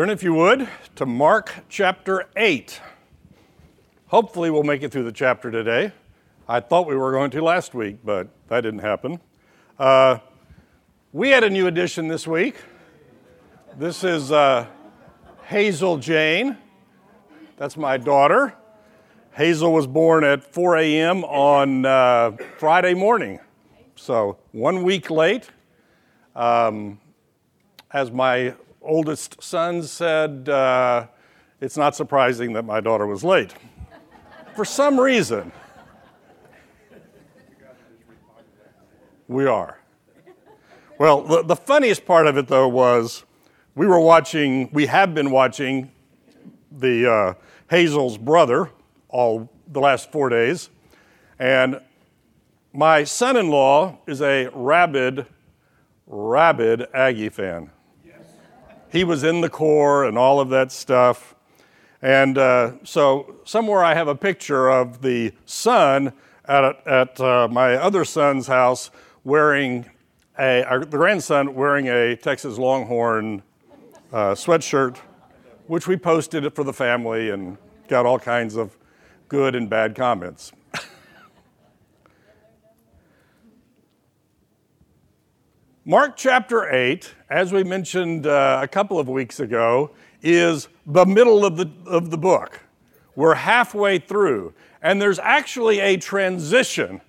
Turn, if you would, to Mark chapter 8. Hopefully, we'll make it through the chapter today. I thought we were going to last week, but that didn't happen. Uh, we had a new addition this week. This is uh, Hazel Jane. That's my daughter. Hazel was born at 4 a.m. on uh, Friday morning, so one week late. Um, as my oldest son said, uh, it's not surprising that my daughter was late. For some reason, we are. Well, the, the funniest part of it, though, was we were watching, we have been watching the uh, Hazel's brother all the last four days. And my son in law is a rabid, rabid Aggie fan. He was in the Corps and all of that stuff. And uh, so, somewhere I have a picture of the son at, at uh, my other son's house wearing a, the grandson wearing a Texas Longhorn uh, sweatshirt, which we posted it for the family and got all kinds of good and bad comments. Mark chapter 8, as we mentioned uh, a couple of weeks ago, is the middle of the, of the book. We're halfway through, and there's actually a transition.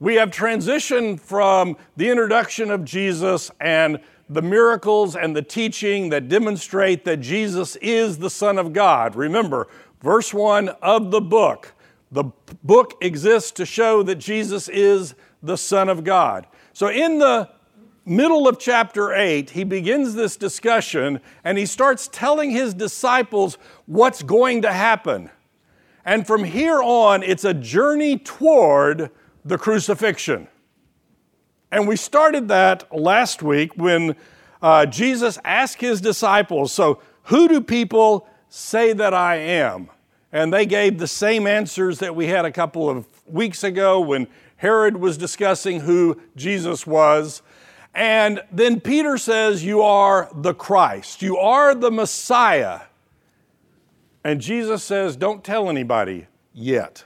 We have transitioned from the introduction of Jesus and the miracles and the teaching that demonstrate that Jesus is the Son of God. Remember, Verse 1 of the book. The book exists to show that Jesus is the Son of God. So, in the middle of chapter 8, he begins this discussion and he starts telling his disciples what's going to happen. And from here on, it's a journey toward the crucifixion. And we started that last week when uh, Jesus asked his disciples, So, who do people say that I am? And they gave the same answers that we had a couple of weeks ago when Herod was discussing who Jesus was. And then Peter says, You are the Christ, you are the Messiah. And Jesus says, Don't tell anybody yet.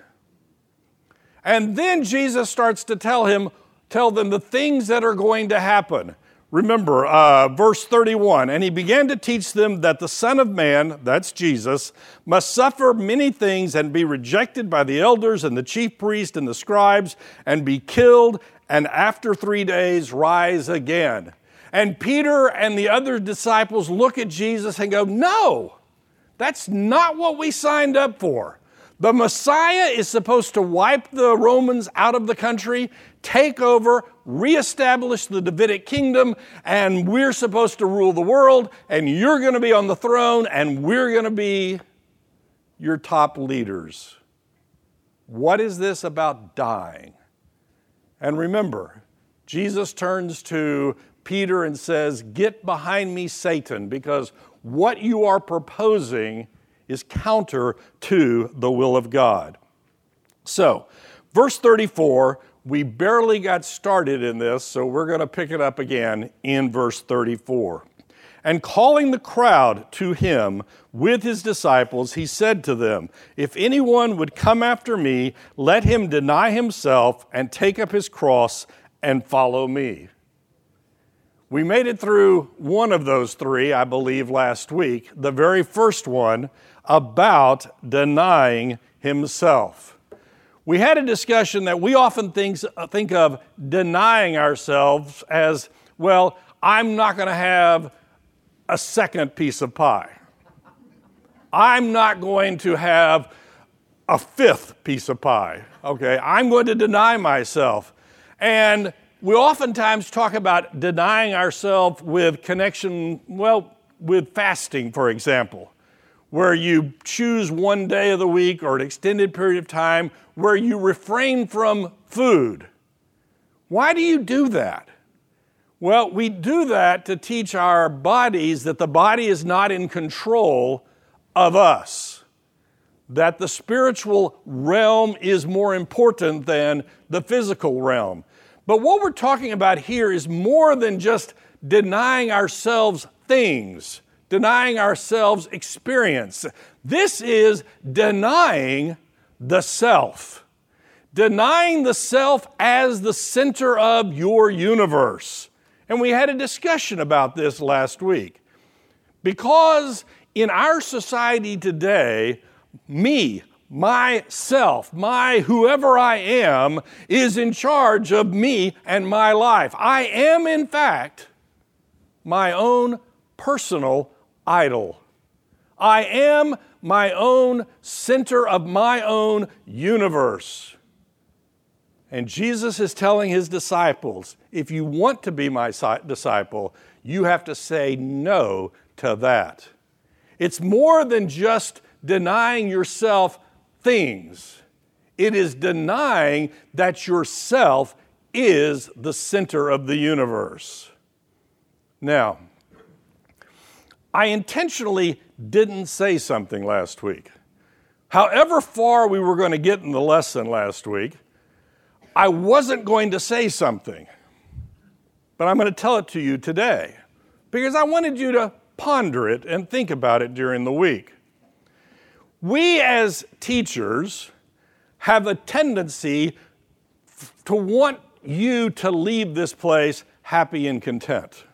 And then Jesus starts to tell him, tell them the things that are going to happen. Remember, uh, verse 31 And he began to teach them that the Son of Man, that's Jesus, must suffer many things and be rejected by the elders and the chief priests and the scribes and be killed, and after three days rise again. And Peter and the other disciples look at Jesus and go, No, that's not what we signed up for. The Messiah is supposed to wipe the Romans out of the country, take over, reestablish the Davidic kingdom, and we're supposed to rule the world, and you're going to be on the throne, and we're going to be your top leaders. What is this about dying? And remember, Jesus turns to Peter and says, Get behind me, Satan, because what you are proposing is counter to the will of God. So, verse 34, we barely got started in this, so we're going to pick it up again in verse 34. And calling the crowd to him with his disciples, he said to them, If anyone would come after me, let him deny himself and take up his cross and follow me. We made it through one of those three, I believe, last week, the very first one about denying himself. We had a discussion that we often think, uh, think of denying ourselves as, well, I'm not going to have a second piece of pie. I'm not going to have a fifth piece of pie. Okay, I'm going to deny myself. And we oftentimes talk about denying ourselves with connection, well, with fasting, for example where you choose one day of the week or an extended period of time where you refrain from food. Why do you do that? Well, we do that to teach our bodies that the body is not in control of us, that the spiritual realm is more important than the physical realm. But what we're talking about here is more than just denying ourselves things denying ourselves experience. This is denying the self. Denying the self as the center of your universe. And we had a discussion about this last week. Because in our society today, me, myself, my whoever I am, is in charge of me and my life. I am, in fact, my own personal idol. I am my own center of my own universe. And Jesus is telling his disciples if you want to be my disciple, you have to say no to that. It's more than just denying yourself things, it is denying that yourself is the center of the universe. Now, I intentionally didn't say something last week. However far we were going to get in the lesson last week, I wasn't going to say something. But I'm going to tell it to you today because I wanted you to ponder it and think about it during the week. We as teachers have a tendency to want you to leave this place happy and content.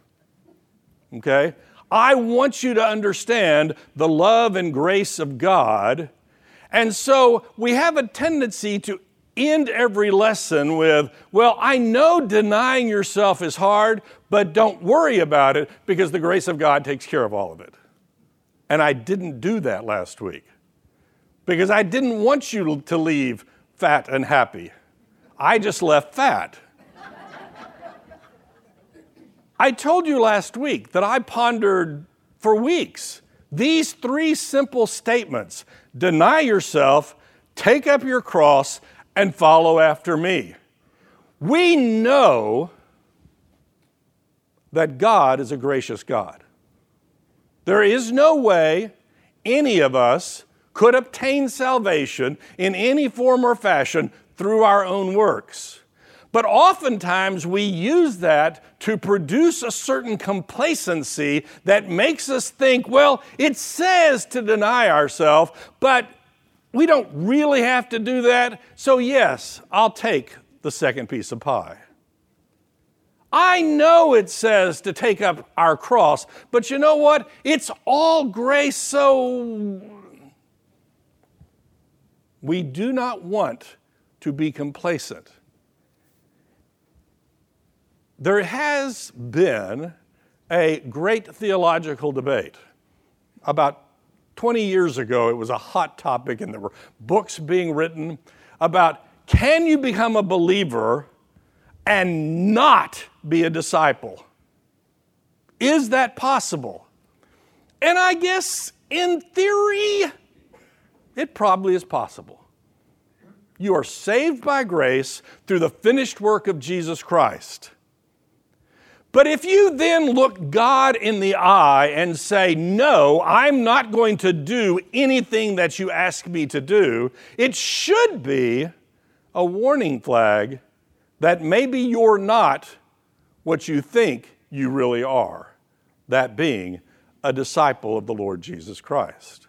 Okay? I want you to understand the love and grace of God. And so we have a tendency to end every lesson with, well, I know denying yourself is hard, but don't worry about it because the grace of God takes care of all of it. And I didn't do that last week because I didn't want you to leave fat and happy. I just left fat. I told you last week that I pondered for weeks these three simple statements deny yourself, take up your cross, and follow after me. We know that God is a gracious God. There is no way any of us could obtain salvation in any form or fashion through our own works. But oftentimes we use that to produce a certain complacency that makes us think, well, it says to deny ourselves, but we don't really have to do that. So, yes, I'll take the second piece of pie. I know it says to take up our cross, but you know what? It's all grace, so we do not want to be complacent. There has been a great theological debate. About 20 years ago, it was a hot topic, and there were books being written about can you become a believer and not be a disciple? Is that possible? And I guess in theory, it probably is possible. You are saved by grace through the finished work of Jesus Christ. But if you then look God in the eye and say, No, I'm not going to do anything that you ask me to do, it should be a warning flag that maybe you're not what you think you really are, that being a disciple of the Lord Jesus Christ.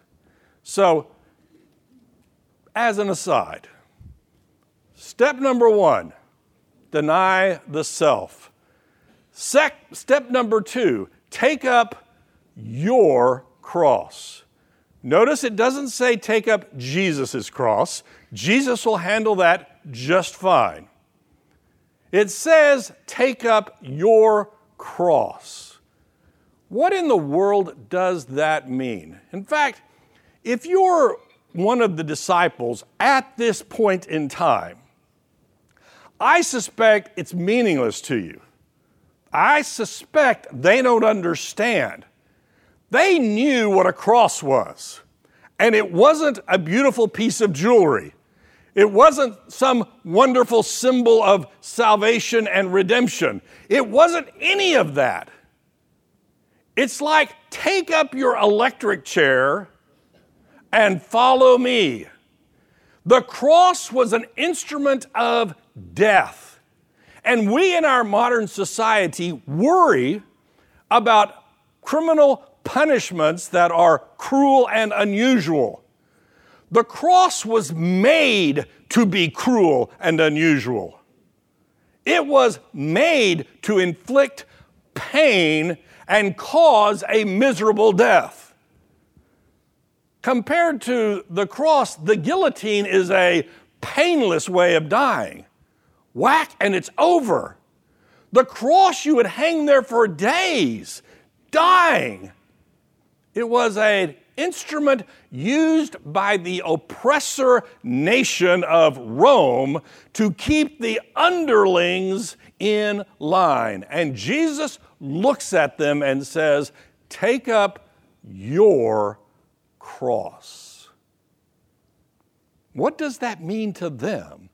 So, as an aside, step number one deny the self. Sec- step number two take up your cross. Notice it doesn't say take up Jesus' cross. Jesus will handle that just fine. It says take up your cross. What in the world does that mean? In fact, if you're one of the disciples at this point in time, I suspect it's meaningless to you. I suspect they don't understand. They knew what a cross was, and it wasn't a beautiful piece of jewelry. It wasn't some wonderful symbol of salvation and redemption. It wasn't any of that. It's like take up your electric chair and follow me. The cross was an instrument of death. And we in our modern society worry about criminal punishments that are cruel and unusual. The cross was made to be cruel and unusual. It was made to inflict pain and cause a miserable death. Compared to the cross, the guillotine is a painless way of dying. Whack, and it's over. The cross, you would hang there for days, dying. It was an instrument used by the oppressor nation of Rome to keep the underlings in line. And Jesus looks at them and says, Take up your cross. What does that mean to them?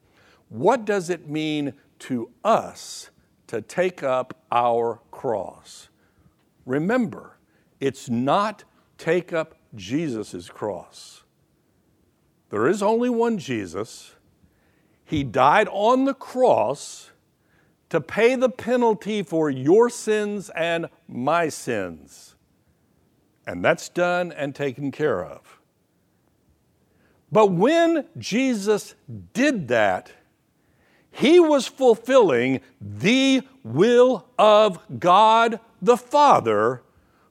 What does it mean to us to take up our cross? Remember, it's not take up Jesus' cross. There is only one Jesus. He died on the cross to pay the penalty for your sins and my sins. And that's done and taken care of. But when Jesus did that, he was fulfilling the will of God the Father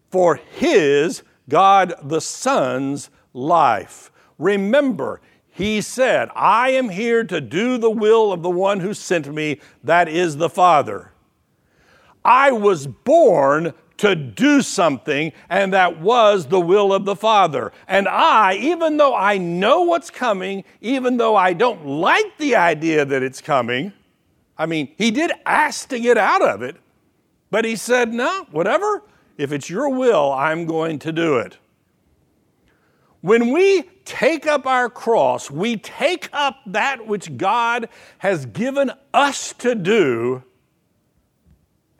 for his, God the Son's, life. Remember, he said, I am here to do the will of the one who sent me, that is the Father. I was born to do something, and that was the will of the Father. And I, even though I know what's coming, even though I don't like the idea that it's coming, I mean, he did ask to get out of it, but he said, No, whatever. If it's your will, I'm going to do it. When we take up our cross, we take up that which God has given us to do,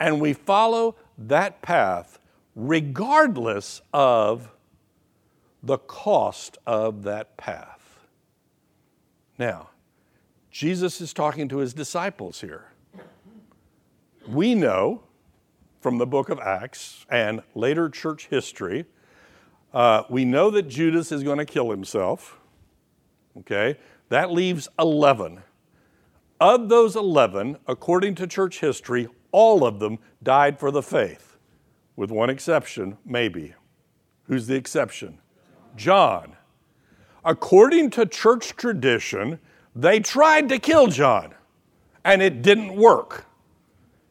and we follow that path regardless of the cost of that path. Now, Jesus is talking to his disciples here. We know from the book of Acts and later church history uh, we know that Judas is going to kill himself. Okay? That leaves 11. Of those 11, according to church history, all of them died for the faith, with one exception, maybe. Who's the exception? John. According to church tradition, they tried to kill John, and it didn't work.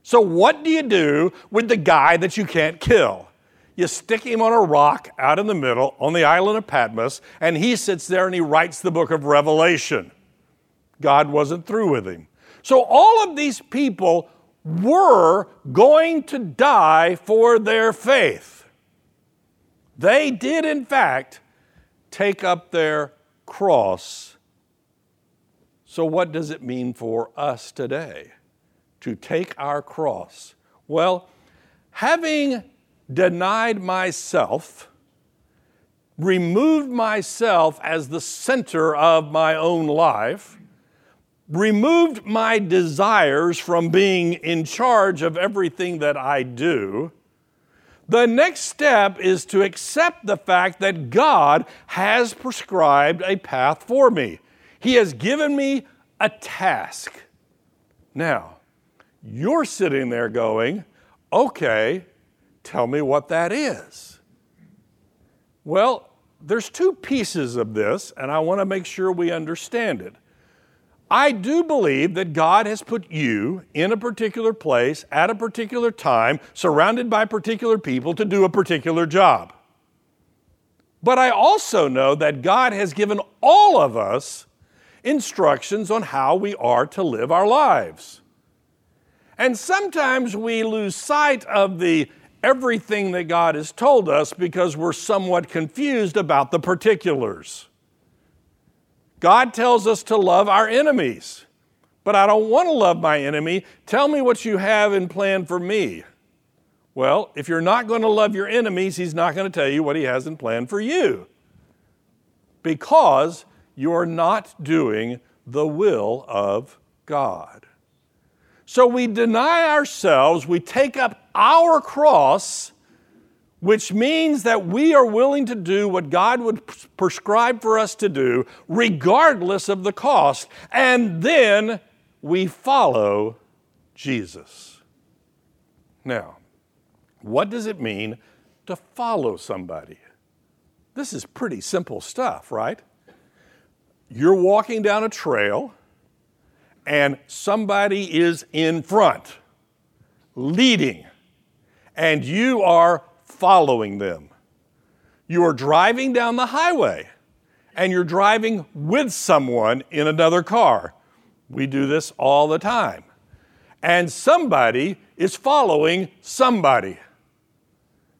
So, what do you do with the guy that you can't kill? You stick him on a rock out in the middle on the island of Patmos, and he sits there and he writes the book of Revelation. God wasn't through with him. So all of these people were going to die for their faith. They did, in fact, take up their cross. So, what does it mean for us today to take our cross? Well, having denied myself, removed myself as the center of my own life, removed my desires from being in charge of everything that I do. The next step is to accept the fact that God has prescribed a path for me. He has given me a task. Now, you're sitting there going, okay, Tell me what that is. Well, there's two pieces of this, and I want to make sure we understand it. I do believe that God has put you in a particular place at a particular time, surrounded by particular people to do a particular job. But I also know that God has given all of us instructions on how we are to live our lives. And sometimes we lose sight of the everything that God has told us because we're somewhat confused about the particulars. God tells us to love our enemies, but I don't want to love my enemy. Tell me what you have in plan for me. Well, if you're not going to love your enemies, He's not going to tell you what He has in plan for you because you're not doing the will of God. So we deny ourselves, we take up our cross, which means that we are willing to do what God would prescribe for us to do, regardless of the cost, and then we follow Jesus. Now, what does it mean to follow somebody? This is pretty simple stuff, right? You're walking down a trail and somebody is in front, leading, and you are following them. You are driving down the highway and you're driving with someone in another car. We do this all the time. And somebody is following somebody.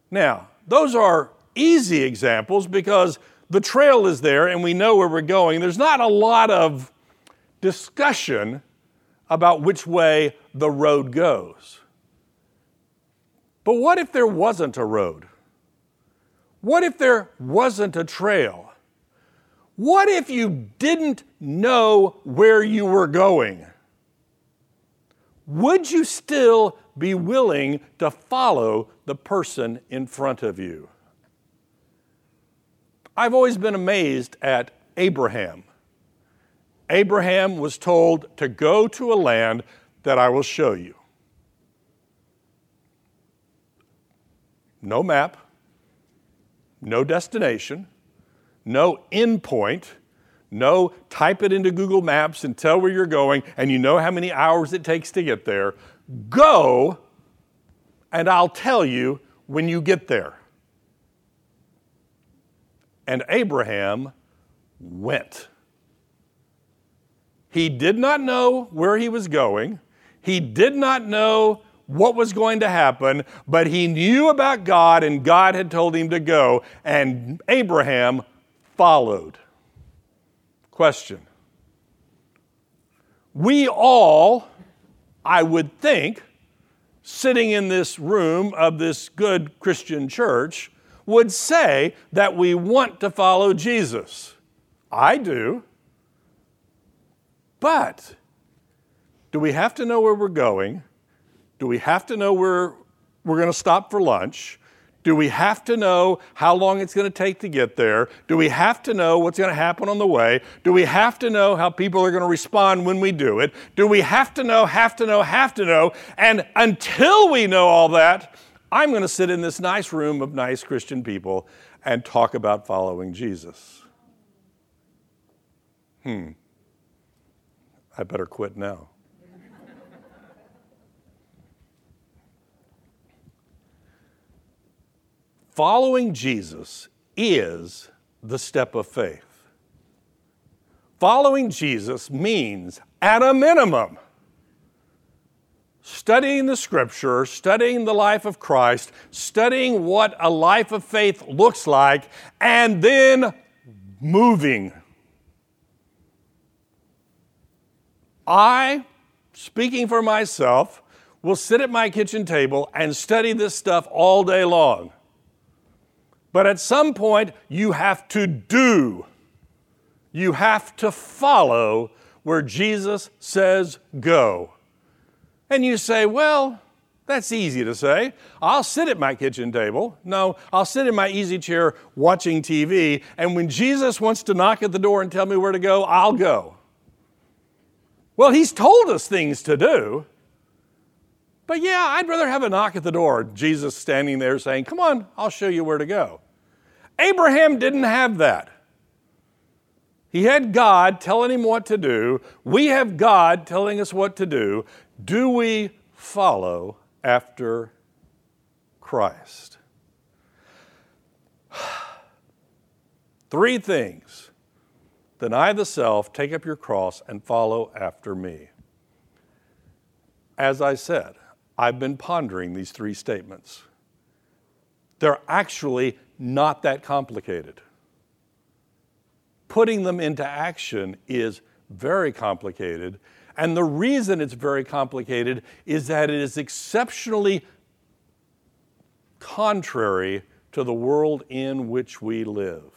Now, those are easy examples because the trail is there and we know where we're going. There's not a lot of discussion about which way the road goes. But what if there wasn't a road? What if there wasn't a trail? What if you didn't know where you were going? Would you still be willing to follow the person in front of you? I've always been amazed at Abraham. Abraham was told to go to a land that I will show you. No map, no destination, no endpoint, no type it into Google Maps and tell where you're going, and you know how many hours it takes to get there. Go, and I'll tell you when you get there. And Abraham went. He did not know where he was going. He did not know what was going to happen, but he knew about God and God had told him to go, and Abraham followed. Question We all, I would think, sitting in this room of this good Christian church, would say that we want to follow Jesus. I do. But do we have to know where we're going? Do we have to know where we're going to stop for lunch? Do we have to know how long it's going to take to get there? Do we have to know what's going to happen on the way? Do we have to know how people are going to respond when we do it? Do we have to know, have to know, have to know? And until we know all that, I'm going to sit in this nice room of nice Christian people and talk about following Jesus. Hmm. I better quit now. Following Jesus is the step of faith. Following Jesus means, at a minimum, studying the scripture, studying the life of Christ, studying what a life of faith looks like, and then moving. I, speaking for myself, will sit at my kitchen table and study this stuff all day long. But at some point, you have to do. You have to follow where Jesus says go. And you say, well, that's easy to say. I'll sit at my kitchen table. No, I'll sit in my easy chair watching TV. And when Jesus wants to knock at the door and tell me where to go, I'll go. Well, he's told us things to do. But yeah, I'd rather have a knock at the door, Jesus standing there saying, Come on, I'll show you where to go. Abraham didn't have that. He had God telling him what to do. We have God telling us what to do. Do we follow after Christ? Three things deny the self, take up your cross, and follow after me. As I said, I've been pondering these three statements. They're actually not that complicated. Putting them into action is very complicated. And the reason it's very complicated is that it is exceptionally contrary to the world in which we live.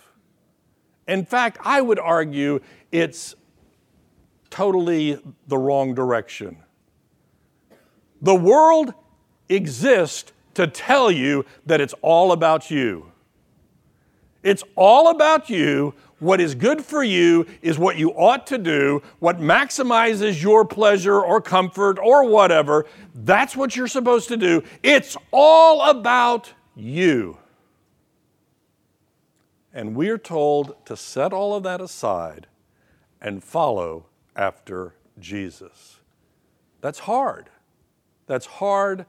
In fact, I would argue it's totally the wrong direction. The world exists to tell you that it's all about you. It's all about you. What is good for you is what you ought to do. What maximizes your pleasure or comfort or whatever, that's what you're supposed to do. It's all about you. And we're told to set all of that aside and follow after Jesus. That's hard. That's hard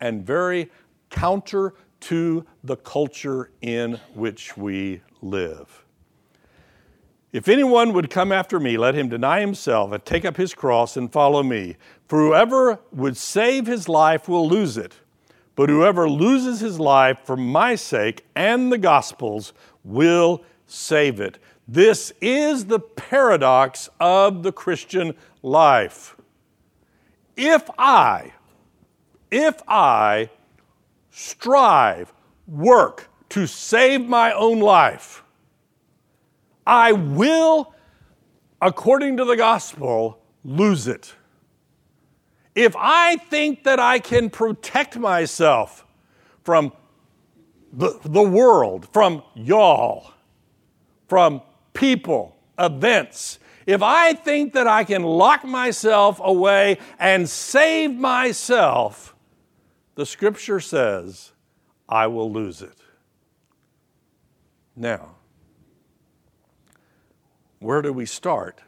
and very counter to the culture in which we live. If anyone would come after me, let him deny himself and take up his cross and follow me. For whoever would save his life will lose it, but whoever loses his life for my sake and the gospel's will save it. This is the paradox of the Christian life. If I, if I strive, work to save my own life, I will, according to the gospel, lose it. If I think that I can protect myself from the, the world, from y'all, from people, events, if I think that I can lock myself away and save myself, the scripture says, I will lose it. Now, where do we start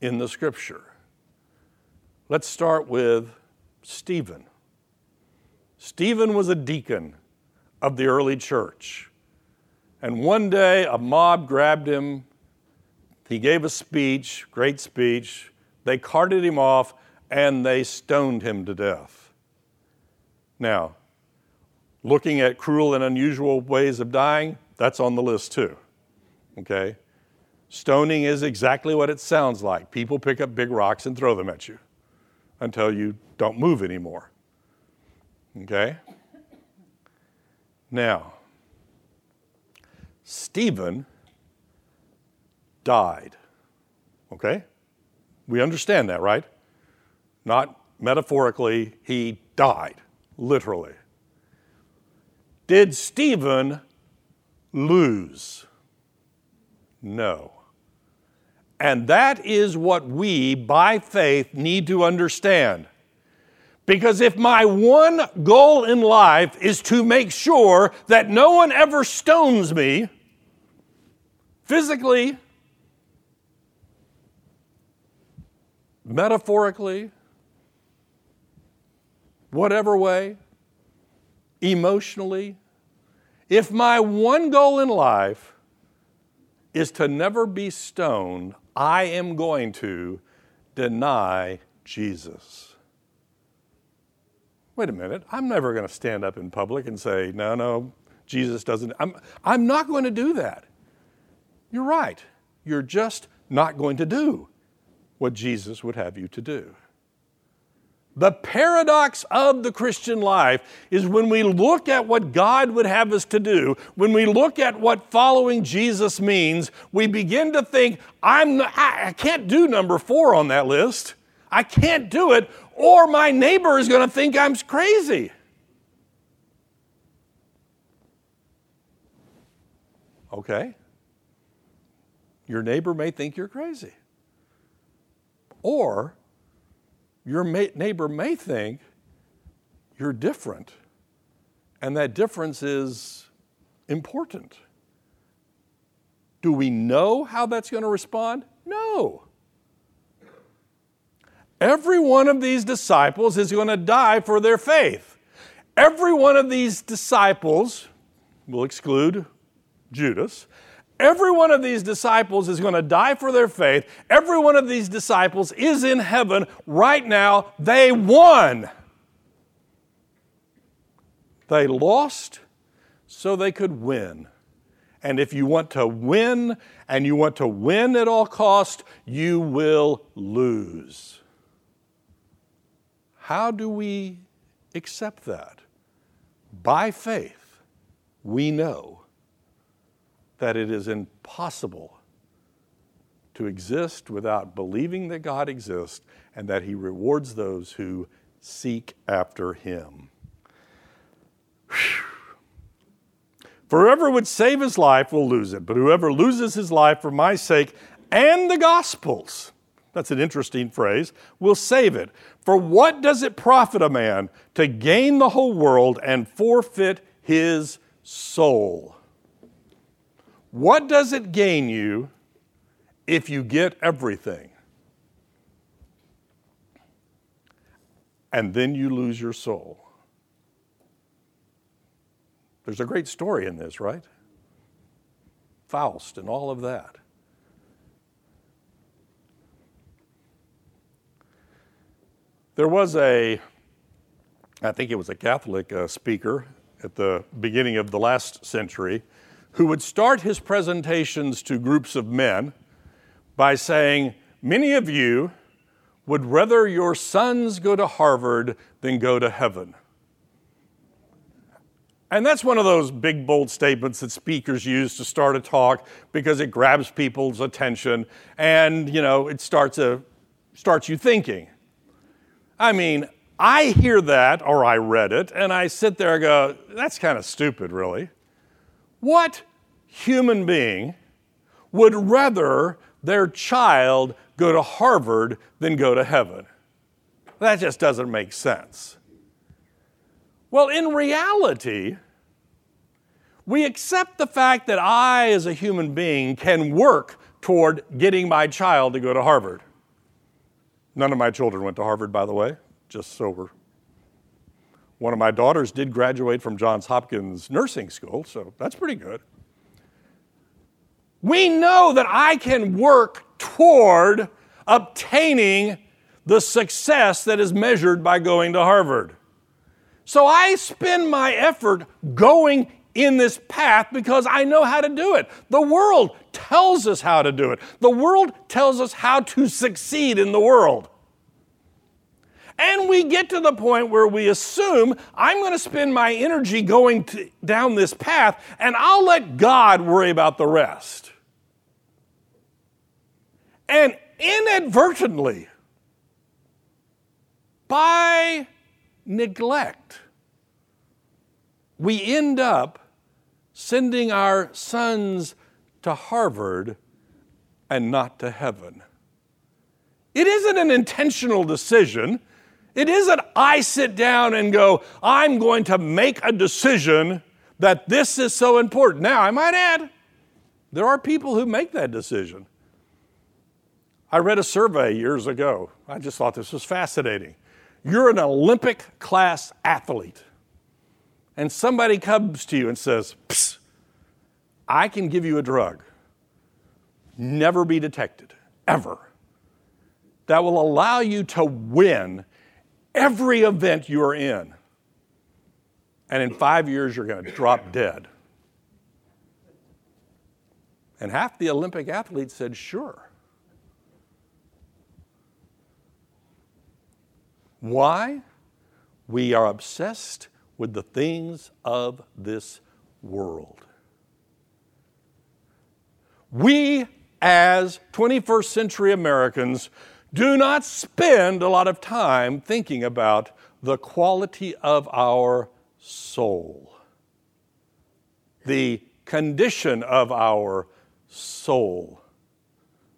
in the scripture? Let's start with Stephen. Stephen was a deacon of the early church. And one day a mob grabbed him. He gave a speech, great speech. They carted him off and they stoned him to death. Now, looking at cruel and unusual ways of dying, that's on the list too. Okay? Stoning is exactly what it sounds like. People pick up big rocks and throw them at you until you don't move anymore. Okay? Now, Stephen died. Okay? We understand that, right? Not metaphorically, he died, literally. Did Stephen lose? No. And that is what we, by faith, need to understand. Because if my one goal in life is to make sure that no one ever stones me, physically, metaphorically, whatever way, emotionally, if my one goal in life is to never be stoned, I am going to deny Jesus. Wait a minute, I'm never going to stand up in public and say, no, no, Jesus doesn't. I'm, I'm not going to do that. You're right. You're just not going to do what Jesus would have you to do. The paradox of the Christian life is when we look at what God would have us to do, when we look at what following Jesus means, we begin to think, I'm, I can't do number four on that list. I can't do it, or my neighbor is going to think I'm crazy. Okay? Your neighbor may think you're crazy. Or your neighbor may think you're different, and that difference is important. Do we know how that's going to respond? No. Every one of these disciples is going to die for their faith. Every one of these disciples, will exclude Judas, every one of these disciples is going to die for their faith. Every one of these disciples is in heaven right now. They won. They lost so they could win. And if you want to win and you want to win at all cost, you will lose. How do we accept that? By faith, we know that it is impossible to exist without believing that God exists and that He rewards those who seek after Him. For whoever would save his life will lose it, but whoever loses his life for my sake and the gospel's, that's an interesting phrase, will save it. For what does it profit a man to gain the whole world and forfeit his soul? What does it gain you if you get everything? And then you lose your soul. There's a great story in this, right? Faust and all of that. There was a, I think it was a Catholic uh, speaker at the beginning of the last century who would start his presentations to groups of men by saying, Many of you would rather your sons go to Harvard than go to heaven. And that's one of those big, bold statements that speakers use to start a talk because it grabs people's attention and, you know, it starts, a, starts you thinking. I mean, I hear that or I read it and I sit there and go, that's kind of stupid, really. What human being would rather their child go to Harvard than go to heaven? That just doesn't make sense. Well, in reality, we accept the fact that I, as a human being, can work toward getting my child to go to Harvard. None of my children went to Harvard, by the way, just so we're. One of my daughters did graduate from Johns Hopkins Nursing School, so that's pretty good. We know that I can work toward obtaining the success that is measured by going to Harvard. So I spend my effort going in this path because I know how to do it. The world tells us how to do it, the world tells us how to succeed in the world. And we get to the point where we assume I'm going to spend my energy going to, down this path and I'll let God worry about the rest. And inadvertently, by neglect, we end up sending our sons to Harvard and not to heaven. It isn't an intentional decision. It isn't I sit down and go, I'm going to make a decision that this is so important. Now, I might add, there are people who make that decision. I read a survey years ago. I just thought this was fascinating. You're an Olympic class athlete, and somebody comes to you and says, Psst, I can give you a drug, never be detected, ever, that will allow you to win every event you're in. And in five years, you're going to drop dead. And half the Olympic athletes said, sure. Why? We are obsessed with the things of this world. We, as 21st century Americans, do not spend a lot of time thinking about the quality of our soul, the condition of our soul,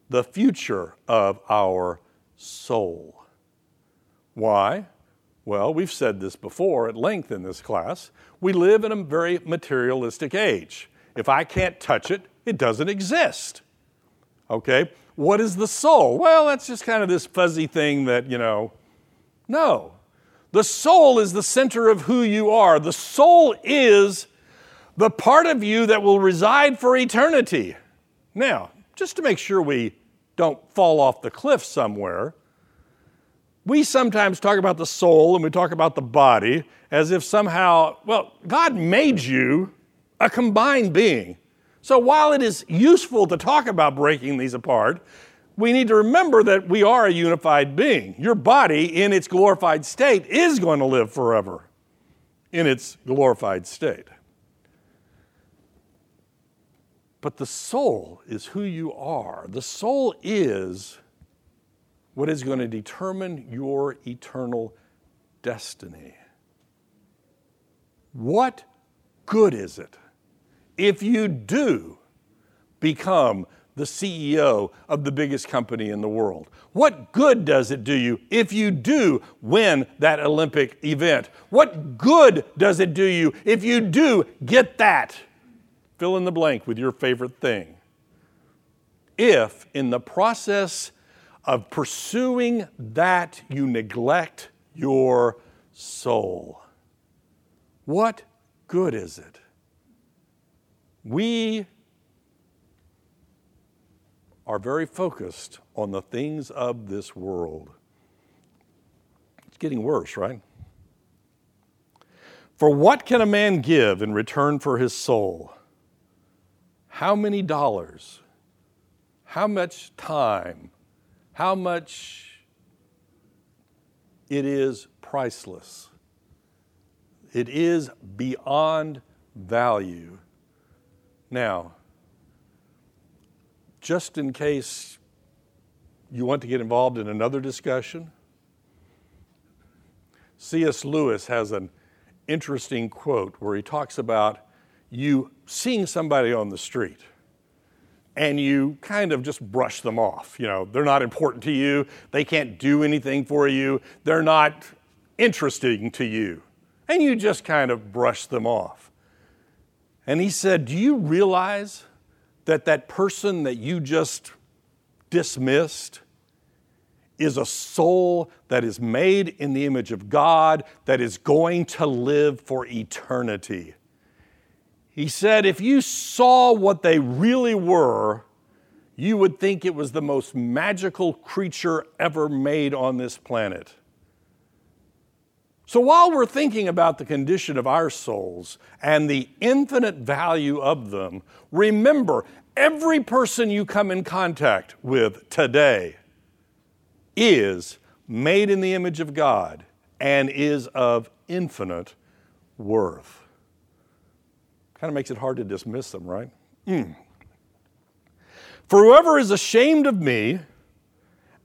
the future of our soul. Why? Well, we've said this before at length in this class. We live in a very materialistic age. If I can't touch it, it doesn't exist. Okay? What is the soul? Well, that's just kind of this fuzzy thing that, you know, no. The soul is the center of who you are. The soul is the part of you that will reside for eternity. Now, just to make sure we don't fall off the cliff somewhere, we sometimes talk about the soul and we talk about the body as if somehow, well, God made you a combined being. So while it is useful to talk about breaking these apart, we need to remember that we are a unified being. Your body, in its glorified state, is going to live forever in its glorified state. But the soul is who you are. The soul is what is going to determine your eternal destiny. what good is it if you do become the CEO of the biggest company in the world? What good does it do you if you do win that Olympic event? What good does it do you if you do get that? Fill in the blank with your favorite thing. If in the process of pursuing that you neglect your soul, what good is it? We are very focused on the things of this world. It's getting worse, right? For what can a man give in return for his soul? How many dollars? How much time? How much it is priceless. It is beyond value. Now, just in case you want to get involved in another discussion, C.S. Lewis has an interesting quote where he talks about you seeing somebody on the street and you kind of just brush them off. You know, they're not important to you, they can't do anything for you, they're not interesting to you, and you just kind of brush them off. And he said, Do you realize that that person that you just dismissed is a soul that is made in the image of God that is going to live for eternity. He said, if you saw what they really were, you would think it was the most magical creature ever made on this planet. So while we're thinking about the condition of our souls and the infinite value of them, remember every person you come in contact with today is made in the image of God and is of infinite worth. Kind of makes it hard to dismiss them, right? Mm. For whoever is ashamed of me,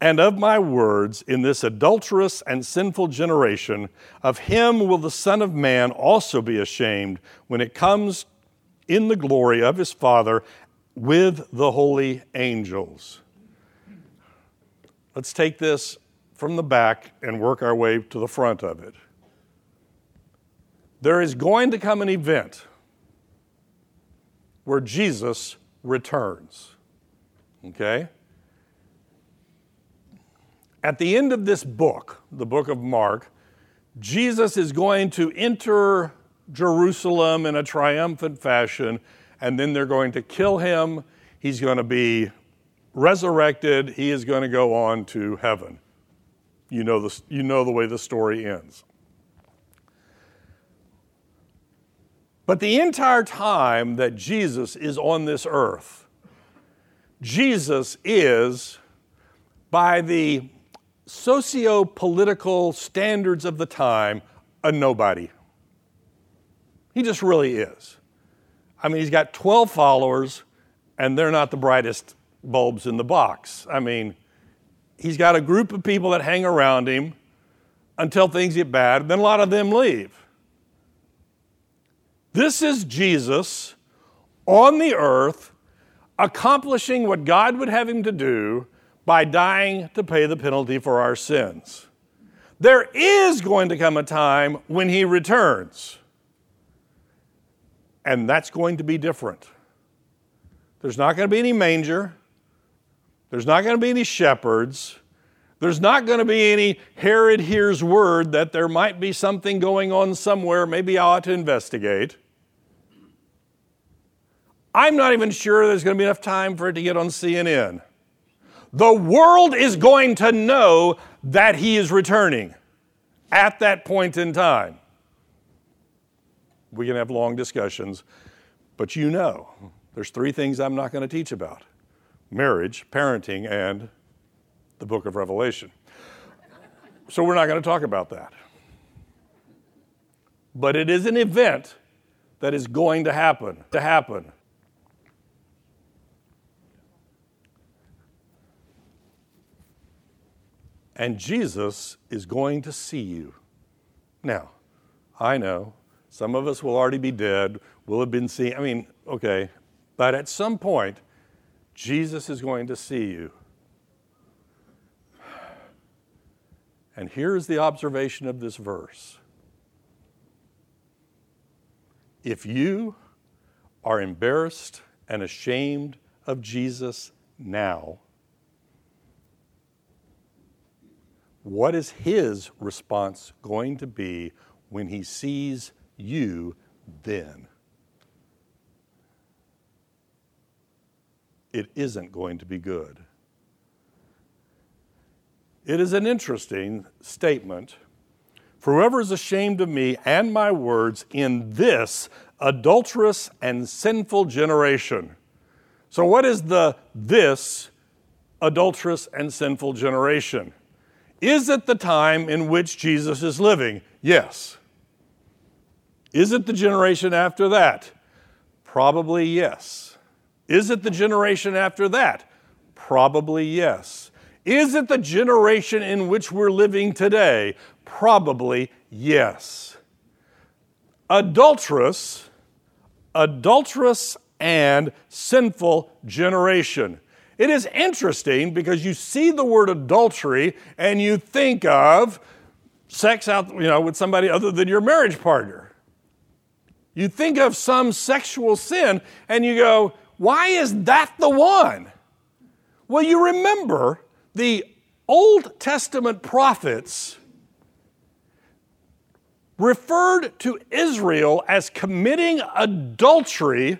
and of my words in this adulterous and sinful generation, of him will the Son of Man also be ashamed when it comes in the glory of his Father with the holy angels. Let's take this from the back and work our way to the front of it. There is going to come an event where Jesus returns. Okay? At the end of this book, the book of Mark, Jesus is going to enter Jerusalem in a triumphant fashion, and then they're going to kill him. He's going to be resurrected. He is going to go on to heaven. You know the, you know the way the story ends. But the entire time that Jesus is on this earth, Jesus is, by the socio political standards of the time, a nobody. He just really is. I mean, he's got 12 followers, and they're not the brightest bulbs in the box. I mean, he's got a group of people that hang around him until things get bad, and then a lot of them leave. This is Jesus on the earth accomplishing what God would have him to do by dying to pay the penalty for our sins. There is going to come a time when he returns, and that's going to be different. There's not going to be any manger, there's not going to be any shepherds. There's not going to be any Herod hears word that there might be something going on somewhere, maybe I ought to investigate. I'm not even sure there's going to be enough time for it to get on CNN the world is going to know that he is returning at that point in time. We can have long discussions, but you know, there's three things I'm not going to teach about marriage, parenting, and the book of Revelation. So we're not going to talk about that. But it is an event that is going to happen, to happen. And Jesus is going to see you. Now, I know Some of us will already be dead, will have been seen. I mean, okay. But at some point, Jesus is going to see you. And here's the observation of this verse if you are embarrassed and ashamed of Jesus now, what is his response going to be when he sees you then? It isn't going to be good. It is an interesting statement. For whoever is ashamed of me and my words in this adulterous and sinful generation. So, what is the this adulterous and sinful generation? Is it the time in which Jesus is living? Yes. Is it the generation after that? Probably yes. Is it the generation after that? Probably yes. Is it the generation in which we're living today? Probably yes. Adulterous, adulterous and sinful generation. It is interesting because you see the word adultery and you think of sex out, you know, with somebody other than your marriage partner. You think of some sexual sin and you go, why is that the one? Well, you remember the Old Testament prophets referred to Israel as committing adultery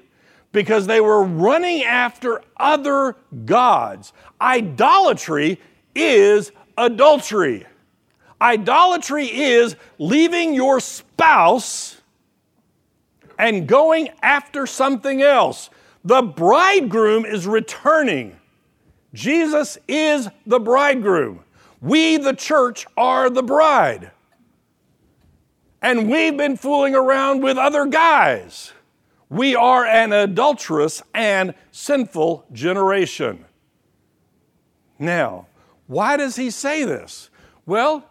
because they were running after other gods. Idolatry is adultery. Idolatry is leaving your spouse and going after something else. The bridegroom is returning. Jesus is the bridegroom. We, the church, are the bride. And we've been fooling around with other guys. We are an adulterous and sinful generation. Now, why does he say this? Well,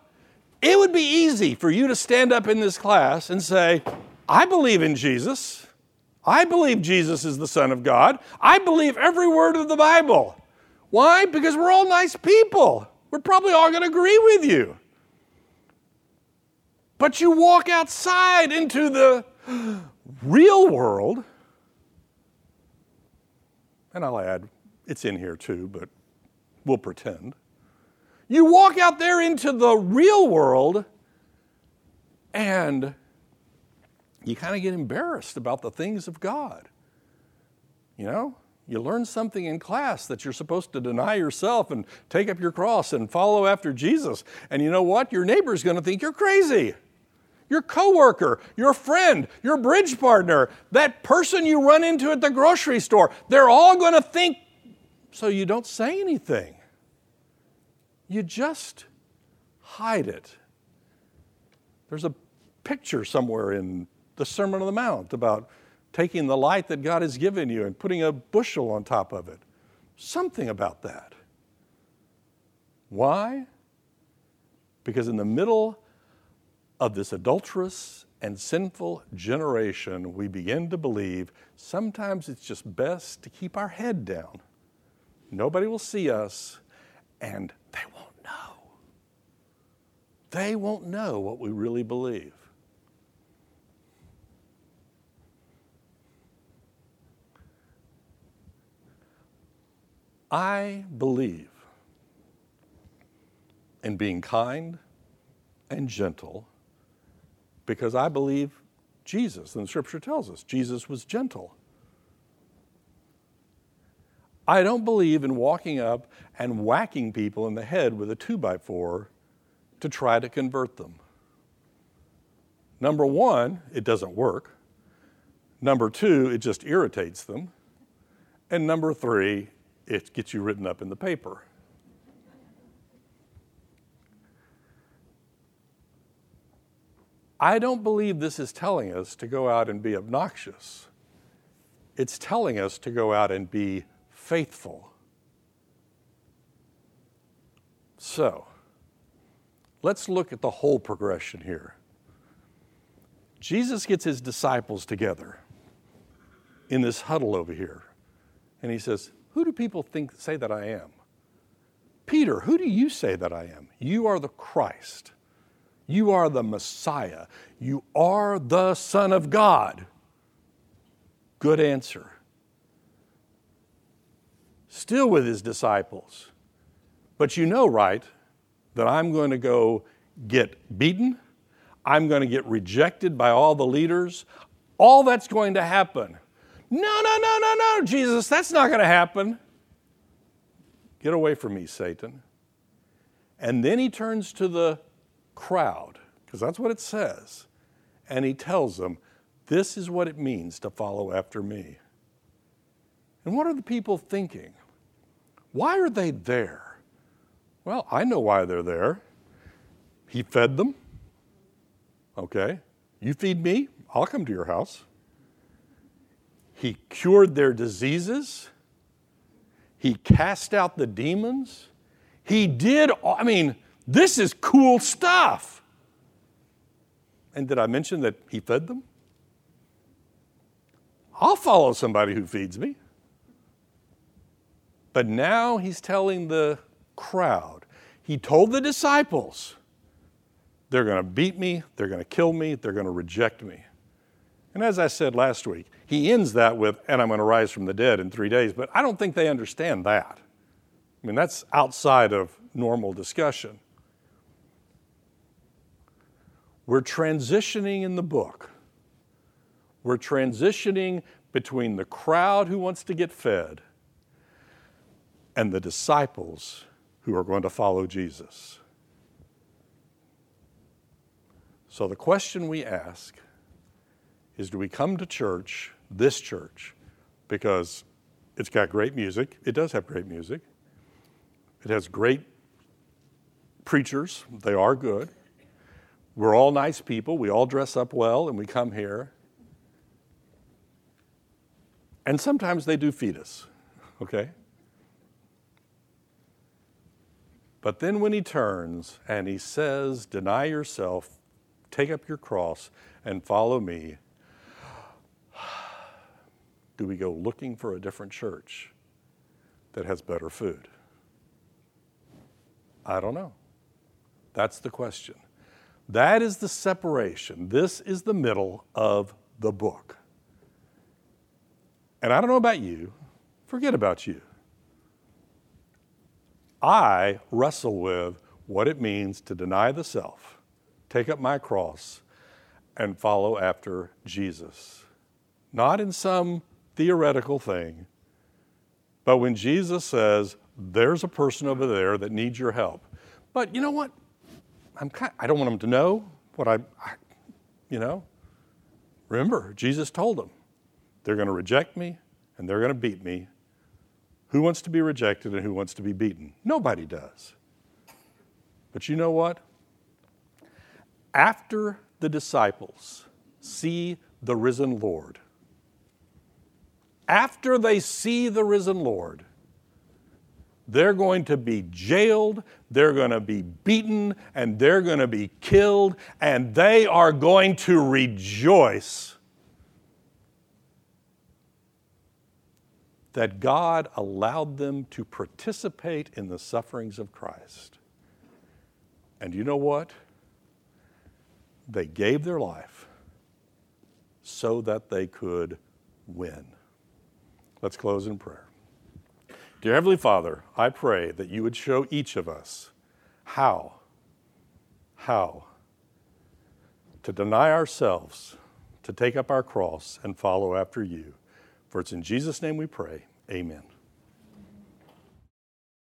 it would be easy for you to stand up in this class and say, I believe in Jesus. I believe Jesus is the Son of God. I believe every word of the Bible. Why? Because we're all nice people. We're probably all going to agree with you. But you walk outside into the real world, and I'll add, it's in here too, but we'll pretend. You walk out there into the real world, and you kind of get embarrassed about the things of God. You know? You learn something in class that you're supposed to deny yourself and take up your cross and follow after Jesus. And you know what? Your neighbor's going to think you're crazy. Your coworker, your friend, your bridge partner, that person you run into at the grocery store, they're all going to think so you don't say anything. You just hide it. There's a picture somewhere in the Sermon on the Mount about taking the light that God has given you and putting a bushel on top of it. Something about that. Why? Because in the middle of this adulterous and sinful generation, we begin to believe sometimes it's just best to keep our head down. Nobody will see us, and they won't know. They won't know what we really believe. I believe in being kind and gentle because I believe Jesus, and the scripture tells us Jesus was gentle. I don't believe in walking up and whacking people in the head with a two by four to try to convert them. Number one, it doesn't work. Number two, it just irritates them. And number three, it gets you written up in the paper. I don't believe this is telling us to go out and be obnoxious. It's telling us to go out and be faithful. So, let's look at the whole progression here. Jesus gets his disciples together in this huddle over here. And he says, Who do people think say that I am? Peter, who do you say that I am? You are the Christ. You are the Messiah. You are the Son of God. Good answer. Still with his disciples. But you know, right, that I'm going to go get beaten. I'm going to get rejected by all the leaders. All that's going to happen. No, no, no, no, no, Jesus, that's not going to happen. Get away from me, Satan. And then he turns to the crowd, because that's what it says, and he tells them, This is what it means to follow after me. And what are the people thinking? Why are they there? Well, I know why they're there. He fed them. Okay. You feed me, I'll come to your house. He cured their diseases. He cast out the demons. He did, I mean, this is cool stuff. And did I mention that he fed them? I'll follow somebody who feeds me. But now he's telling the crowd, he told the disciples, they're going to beat me, they're going to kill me, they're going to reject me. And as I said last week, he ends that with, and I'm going to rise from the dead in three days. But I don't think they understand that. I mean, that's outside of normal discussion. We're transitioning in the book. We're transitioning between the crowd who wants to get fed and the disciples who are going to follow Jesus. So, the question we ask is do we come to church, this church, because it's got great music? It does have great music. It has great preachers, they are good. We're all nice people, we all dress up well, and we come here. And sometimes they do feed us, okay? But then when he turns and he says, Deny yourself, take up your cross, and follow me, do we go looking for a different church that has better food? I don't know. That's the question. That is the separation. This is the middle of the book. And I don't know about you, forget about you. I wrestle with what it means to deny the self, take up my cross, and follow after Jesus. Not in some theoretical thing. But when Jesus says, there's a person over there that needs your help, but you know what? I'm kind, I don't want them to know what I, I you know. Remember, Jesus told them, they're going to reject me and they're going to beat me. Who wants to be rejected and who wants to be beaten? Nobody does. But you know what? After the disciples see the risen Lord, after they see the risen Lord, they're going to be jailed, they're going to be beaten, and they're going to be killed, and they are going to rejoice that God allowed them to participate in the sufferings of Christ. And you know what? They gave their life so that they could win. Let's close in prayer. Dear Heavenly Father, I pray that you would show each of us how, how to deny ourselves, to take up our cross and follow after you. For it's in Jesus' name we pray. Amen.